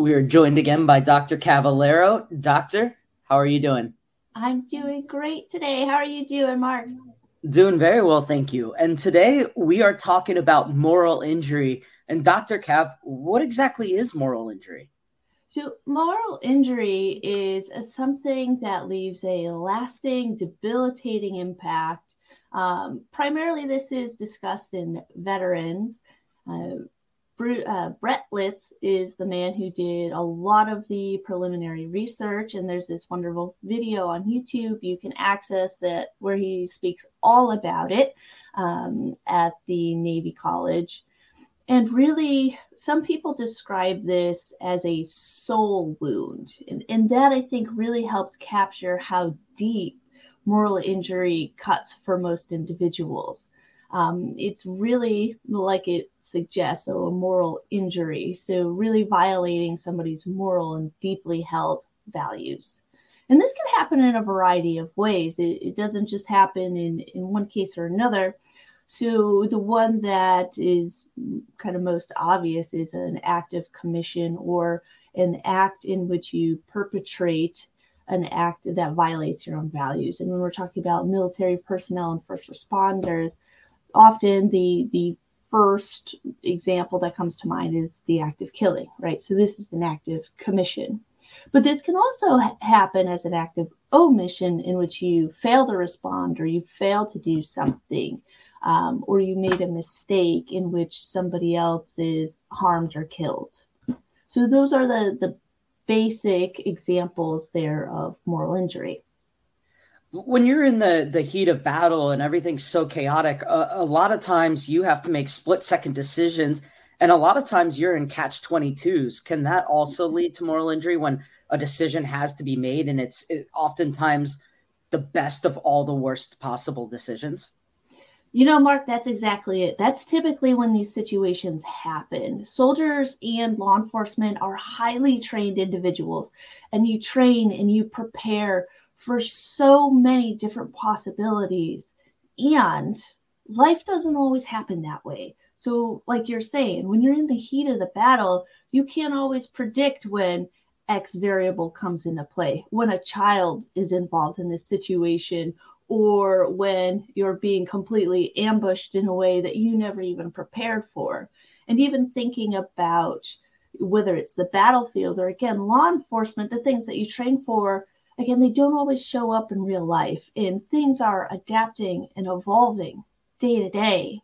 We are joined again by Dr. Cavallaro. Doctor, how are you doing? I'm doing great today. How are you doing, Mark? Doing very well, thank you. And today we are talking about moral injury. And Dr. Cav, what exactly is moral injury? So, moral injury is something that leaves a lasting, debilitating impact. Um, primarily, this is discussed in veterans. Uh, uh, Brett Litz is the man who did a lot of the preliminary research, and there's this wonderful video on YouTube you can access that where he speaks all about it um, at the Navy College. And really, some people describe this as a soul wound, and, and that I think really helps capture how deep moral injury cuts for most individuals. Um, it's really like it suggests so a moral injury. So, really violating somebody's moral and deeply held values. And this can happen in a variety of ways. It, it doesn't just happen in, in one case or another. So, the one that is kind of most obvious is an act of commission or an act in which you perpetrate an act that violates your own values. And when we're talking about military personnel and first responders, often the the first example that comes to mind is the act of killing, right? So this is an act of commission. But this can also ha- happen as an act of omission in which you fail to respond or you fail to do something, um, or you made a mistake in which somebody else is harmed or killed. So those are the, the basic examples there of moral injury when you're in the the heat of battle and everything's so chaotic a, a lot of times you have to make split second decisions and a lot of times you're in catch 22s can that also mm-hmm. lead to moral injury when a decision has to be made and it's it, oftentimes the best of all the worst possible decisions you know, Mark, that's exactly it. That's typically when these situations happen. Soldiers and law enforcement are highly trained individuals, and you train and you prepare for so many different possibilities. And life doesn't always happen that way. So, like you're saying, when you're in the heat of the battle, you can't always predict when X variable comes into play, when a child is involved in this situation, or when you're being completely ambushed in a way that you never even prepared for. And even thinking about whether it's the battlefield or again, law enforcement, the things that you train for again, they don't always show up in real life, and things are adapting and evolving day to day.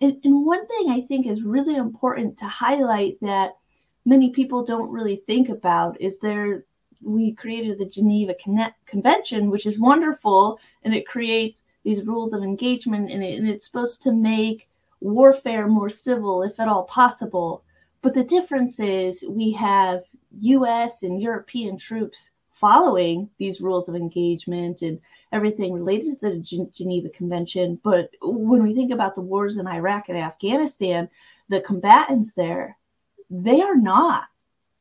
And, and one thing I think is really important to highlight that many people don't really think about is there we created the Geneva Convention, which is wonderful, and it creates these rules of engagement, and, it, and it's supposed to make warfare more civil, if at all possible. But the difference is we have US and European troops following these rules of engagement and everything related to the Geneva Convention. But when we think about the wars in Iraq and Afghanistan, the combatants there, they are not.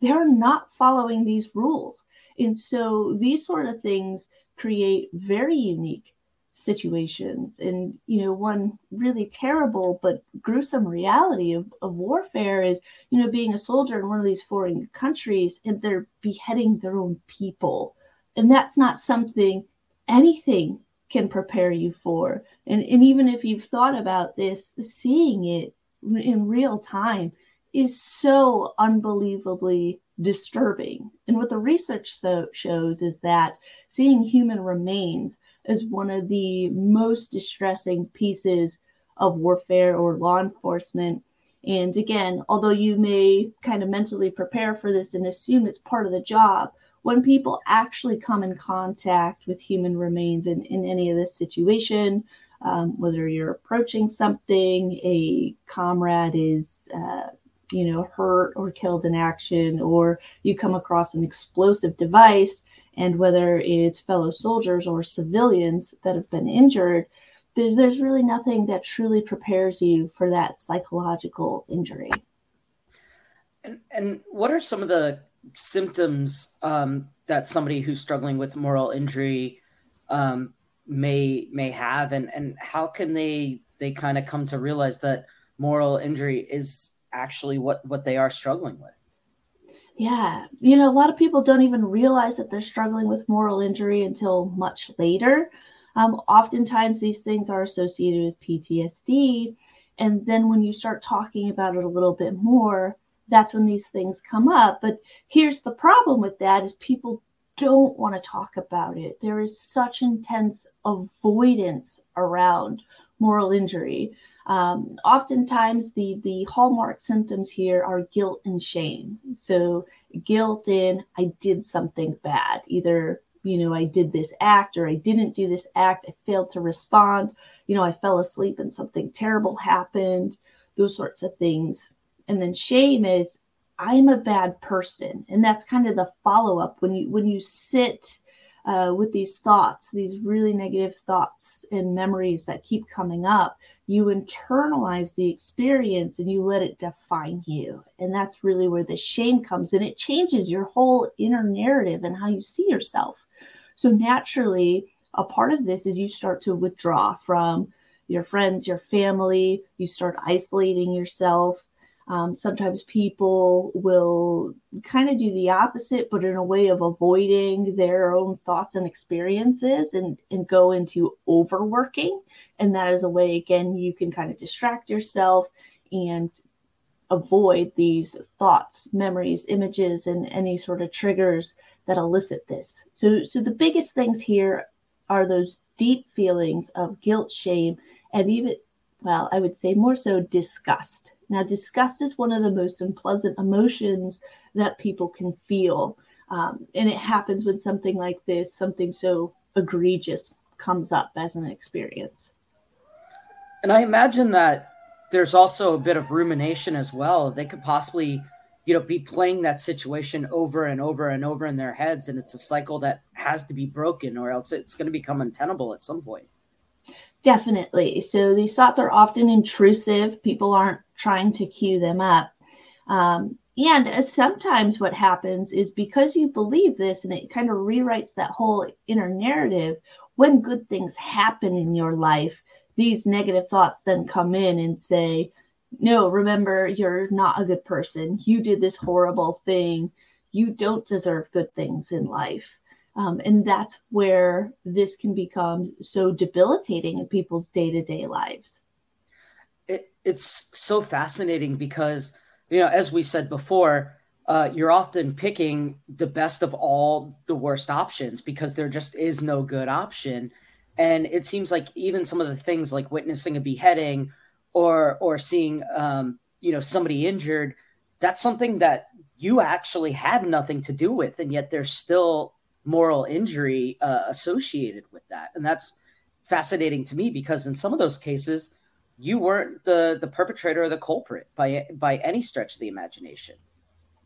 They are not following these rules. And so these sort of things create very unique situations. And, you know, one really terrible but gruesome reality of, of warfare is, you know, being a soldier in one of these foreign countries and they're beheading their own people. And that's not something anything can prepare you for. And, and even if you've thought about this, seeing it in real time is so unbelievably disturbing. And what the research so, shows is that seeing human remains is one of the most distressing pieces of warfare or law enforcement. And again, although you may kind of mentally prepare for this and assume it's part of the job, when people actually come in contact with human remains in, in any of this situation, um, whether you're approaching something, a comrade is, uh, you know, hurt or killed in action, or you come across an explosive device, and whether it's fellow soldiers or civilians that have been injured, there's really nothing that truly prepares you for that psychological injury. And, and what are some of the symptoms um, that somebody who's struggling with moral injury um, may may have, and and how can they they kind of come to realize that moral injury is actually what what they are struggling with? Yeah. You know, a lot of people don't even realize that they're struggling with moral injury until much later. Um, oftentimes, these things are associated with PTSD. And then when you start talking about it a little bit more, that's when these things come up. But here's the problem with that is people don't want to talk about it. There is such intense avoidance around moral injury. Um, oftentimes, the the hallmark symptoms here are guilt and shame. So, guilt in I did something bad, either you know I did this act or I didn't do this act. I failed to respond. You know, I fell asleep and something terrible happened. Those sorts of things. And then shame is I'm a bad person, and that's kind of the follow up when you when you sit uh, with these thoughts, these really negative thoughts and memories that keep coming up, you internalize the experience and you let it define you. And that's really where the shame comes in. It changes your whole inner narrative and how you see yourself. So, naturally, a part of this is you start to withdraw from your friends, your family, you start isolating yourself. Um, sometimes people will kind of do the opposite, but in a way of avoiding their own thoughts and experiences and, and go into overworking. And that is a way, again, you can kind of distract yourself and avoid these thoughts, memories, images, and any sort of triggers that elicit this. So, so the biggest things here are those deep feelings of guilt, shame, and even, well, I would say more so disgust now, disgust is one of the most unpleasant emotions that people can feel. Um, and it happens when something like this, something so egregious, comes up as an experience. And I imagine that there's also a bit of rumination as well. They could possibly, you know, be playing that situation over and over and over in their heads. And it's a cycle that has to be broken or else it's going to become untenable at some point. Definitely. So these thoughts are often intrusive. People aren't trying to cue them up. Um, and sometimes what happens is because you believe this and it kind of rewrites that whole inner narrative, when good things happen in your life, these negative thoughts then come in and say, No, remember, you're not a good person. You did this horrible thing. You don't deserve good things in life. Um, and that's where this can become so debilitating in people's day to day lives. It, it's so fascinating because, you know, as we said before, uh, you're often picking the best of all the worst options because there just is no good option. And it seems like even some of the things like witnessing a beheading or or seeing um, you know somebody injured, that's something that you actually had nothing to do with, and yet there's still moral injury uh, associated with that. And that's fascinating to me because in some of those cases, you weren't the the perpetrator or the culprit by by any stretch of the imagination.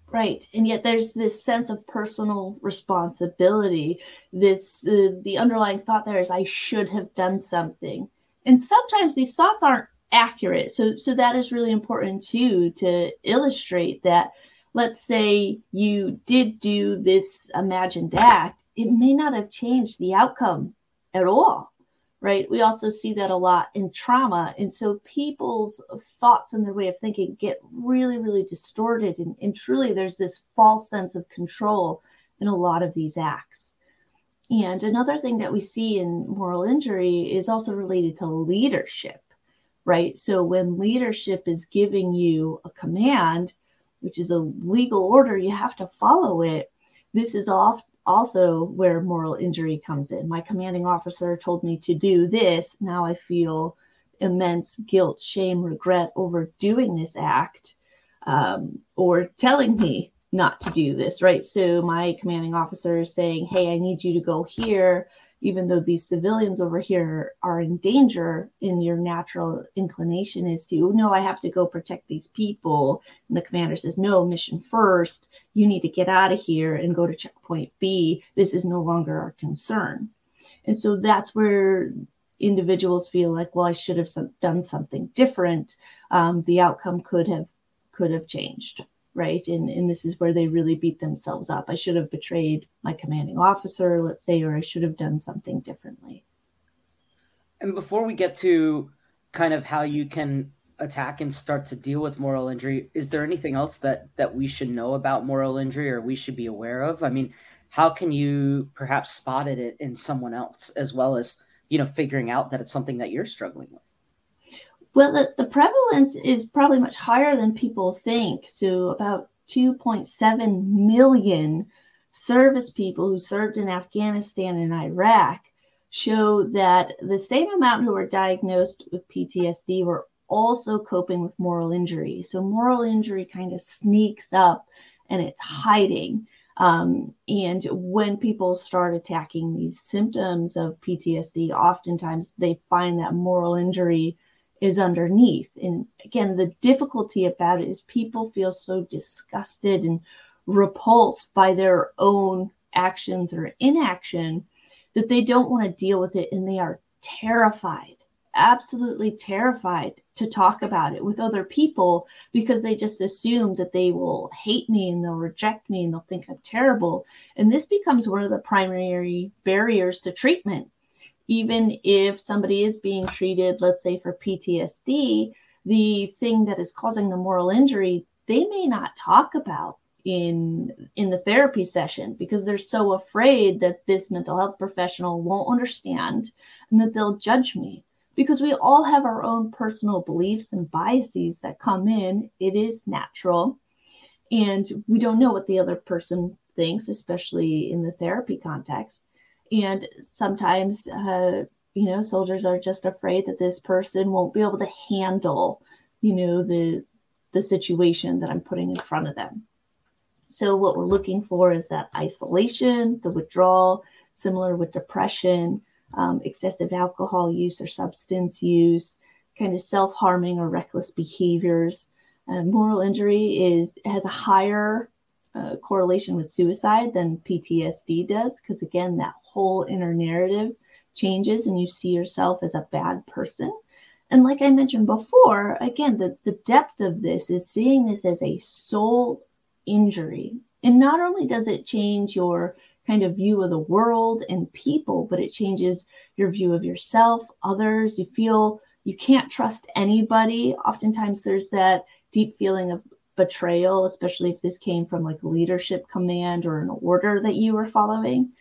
Right, and yet there's this sense of personal responsibility. This uh, the underlying thought there is I should have done something, and sometimes these thoughts aren't accurate. So so that is really important too to illustrate that let's say you did do this imagined act, it may not have changed the outcome at all, right? We also see that a lot in trauma. And so people's thoughts and their way of thinking get really, really distorted. And, and truly, there's this false sense of control in a lot of these acts. And another thing that we see in moral injury is also related to leadership, right? So when leadership is giving you a command, which is a legal order, you have to follow it. This is off also where moral injury comes in. My commanding officer told me to do this. Now I feel immense guilt, shame, regret over doing this act um, or telling me not to do this, right? So my commanding officer is saying, Hey, I need you to go here even though these civilians over here are in danger in your natural inclination is to no i have to go protect these people. And the commander says no mission first. You need to get out of here and go to checkpoint b. This is no longer our concern. And so that's where individuals feel like well i should have done something different. Um, the outcome could have could have changed right? And, and this is where they really beat themselves up. I should have betrayed my commanding officer, let's say, or I should have done something differently. And before we get to kind of how you can attack and start to deal with moral injury, is there anything else that that we should know about moral injury or we should be aware of? I mean, how can you perhaps spot it in someone else as well as you know figuring out that it's something that you're struggling with? Well, the, the prevalence is probably much higher than people think. So about 2.7 million service people who served in Afghanistan and Iraq show that the same amount who were diagnosed with PTSD were also coping with moral injury. So moral injury kind of sneaks up and it's hiding. Um, and when people start attacking these symptoms of PTSD, oftentimes they find that moral injury is underneath. And again, the difficulty about it is people feel so disgusted and repulsed by their own actions or inaction that they don't want to deal with it and they are terrified absolutely terrified to talk about it with other people because they just assume that they will hate me and they'll reject me and they'll think I'm terrible. And this becomes one of the primary barriers to treatment. Even if somebody is being treated, let's say for PTSD, the thing that is causing the moral injury, they may not talk about in in the therapy session because they're so afraid that this mental health professional won't understand and that they'll judge me because we all have our own personal beliefs and biases that come in. It is natural. And we don't know what the other person thinks, especially in the therapy context. And sometimes, uh, you know, soldiers are just afraid that this person won't be able to handle, you know, the the situation that I'm putting in front of them. So what we're looking for is that isolation, the withdrawal, similar with depression, um, excessive alcohol use or substance use, kind of self harming or reckless behaviors. Uh, moral injury is has a higher uh, correlation with suicide than PTSD does, because again, that whole inner narrative changes and you see yourself as a bad person. And like I mentioned before, again, the, the depth of this is seeing this as a soul injury. And not only does it change your kind of view of the world and people, but it changes your view of yourself, others. You feel you can't trust anybody. Oftentimes, there's that deep feeling of betrayal, especially if this came from like leadership command or an order that you were following.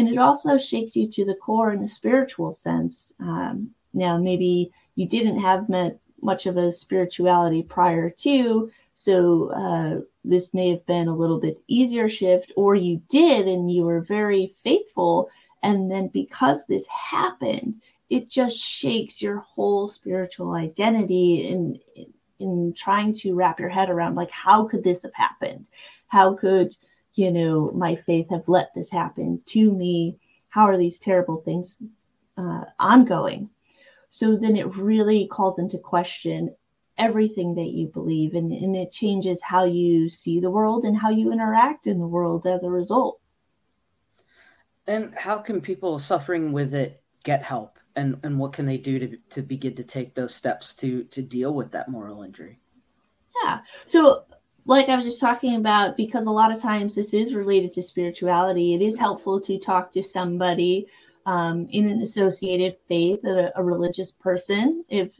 And it also shakes you to the core in a spiritual sense. Um, now, maybe you didn't have much of a spirituality prior to, so uh, this may have been a little bit easier shift, or you did and you were very faithful. And then because this happened, it just shakes your whole spiritual identity in, in trying to wrap your head around like, how could this have happened? How could, you know, my faith have let this happen to me? How are these terrible things uh, ongoing? So then it really calls into question everything that you believe and, and it changes how you see the world and how you interact in the world as a result and how can people suffering with it get help and and what can they do to to begin to take those steps to to deal with that moral injury yeah so like I was just talking about, because a lot of times this is related to spirituality, it is helpful to talk to somebody um, in an associated faith, a, a, religious person, if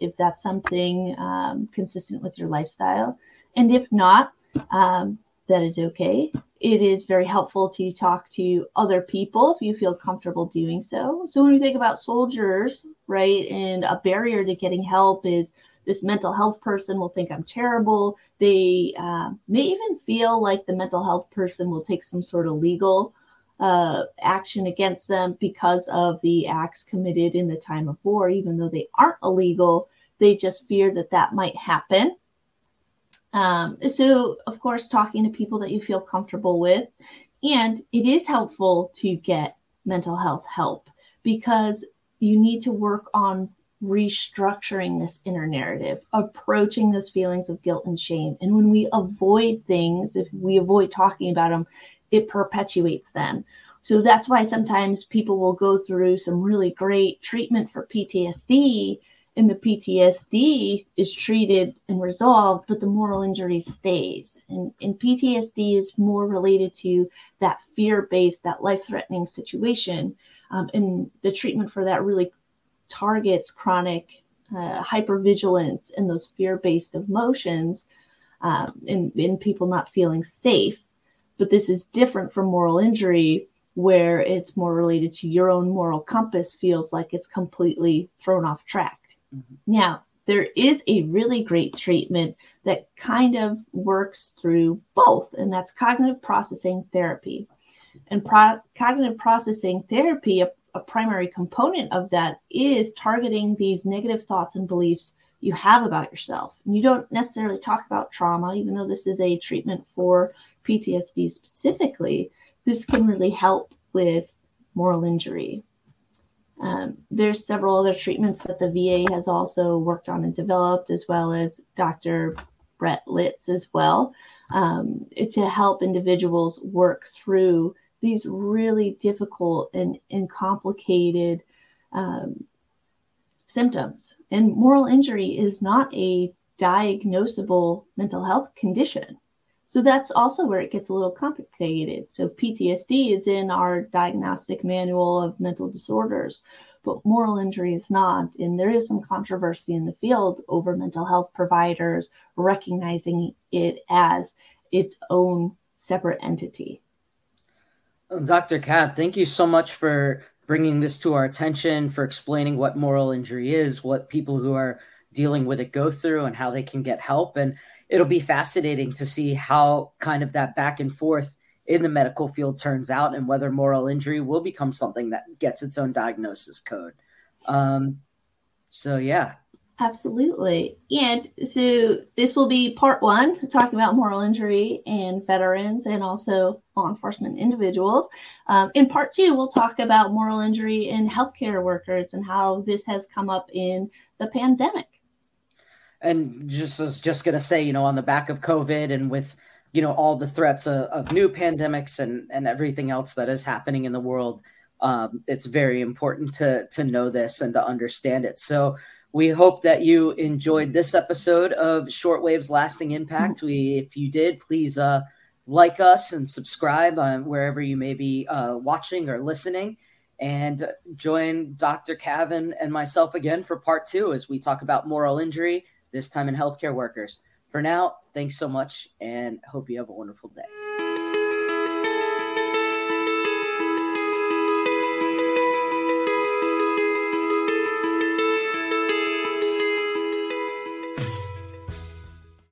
if that's something um, consistent with your lifestyle. And if not, um, that is okay. It is very helpful to talk to other people if you feel comfortable doing so. So, when we think about soldiers, right, and a barrier to getting help is this mental health person will think I'm terrible. They uh, may even feel like the mental health person will take some sort of legal uh, action against them because of the acts committed in the time of war, even though they aren't illegal. They just fear that that might happen. Um, so, of course, talking to people that you feel comfortable with. And it is helpful to get mental health help because you need to work on restructuring this inner narrative, approaching those feelings of guilt and shame. And when we avoid things, if we avoid talking about them, it perpetuates them. So that's why sometimes people will go through some really great treatment for PTSD, and the PTSD is treated and resolved, but the moral injury stays. And, and PTSD is more related to that fear based, that life threatening situation. Um, and the treatment for that really targets chronic uh, hypervigilance and those fear-based emotions um, in, in people not feeling safe. But this is different from moral injury, where it's more related to your own moral compass feels like it's completely thrown off track. Mm-hmm. Now, there is a really great treatment that kind of works through both, and that's cognitive processing therapy. And pro- cognitive processing therapy, a, primary component of that is targeting these negative thoughts and beliefs you have about yourself. And you don't necessarily talk about trauma, even though this is a treatment for PTSD specifically. This can really help with moral injury. Um, there's several other treatments that the VA has also worked on and developed, as well as Dr. Brett Litz as well, um, to help individuals work through these really difficult and, and complicated um, symptoms. And moral injury is not a diagnosable mental health condition. So that's also where it gets a little complicated. So PTSD is in our diagnostic manual of mental disorders, but moral injury is not. And there is some controversy in the field over mental health providers recognizing it as its own separate entity. Dr. Cav, thank you so much for bringing this to our attention, for explaining what moral injury is, what people who are dealing with it go through, and how they can get help. And it'll be fascinating to see how kind of that back and forth in the medical field turns out and whether moral injury will become something that gets its own diagnosis code. Um, so, yeah. Absolutely. And so this will be part one, talking about moral injury and veterans and also law enforcement individuals. Um, in part two, we'll talk about moral injury in healthcare workers and how this has come up in the pandemic and just was just gonna say, you know, on the back of COVID and with you know all the threats of, of new pandemics and and everything else that is happening in the world, um, it's very important to to know this and to understand it. So we hope that you enjoyed this episode of Short Wayvs Lasting Impact. We, if you did, please uh, like us and subscribe on wherever you may be uh, watching or listening. And join Dr. Cavan and myself again for part two as we talk about moral injury this time in healthcare workers. For now, thanks so much and hope you have a wonderful day.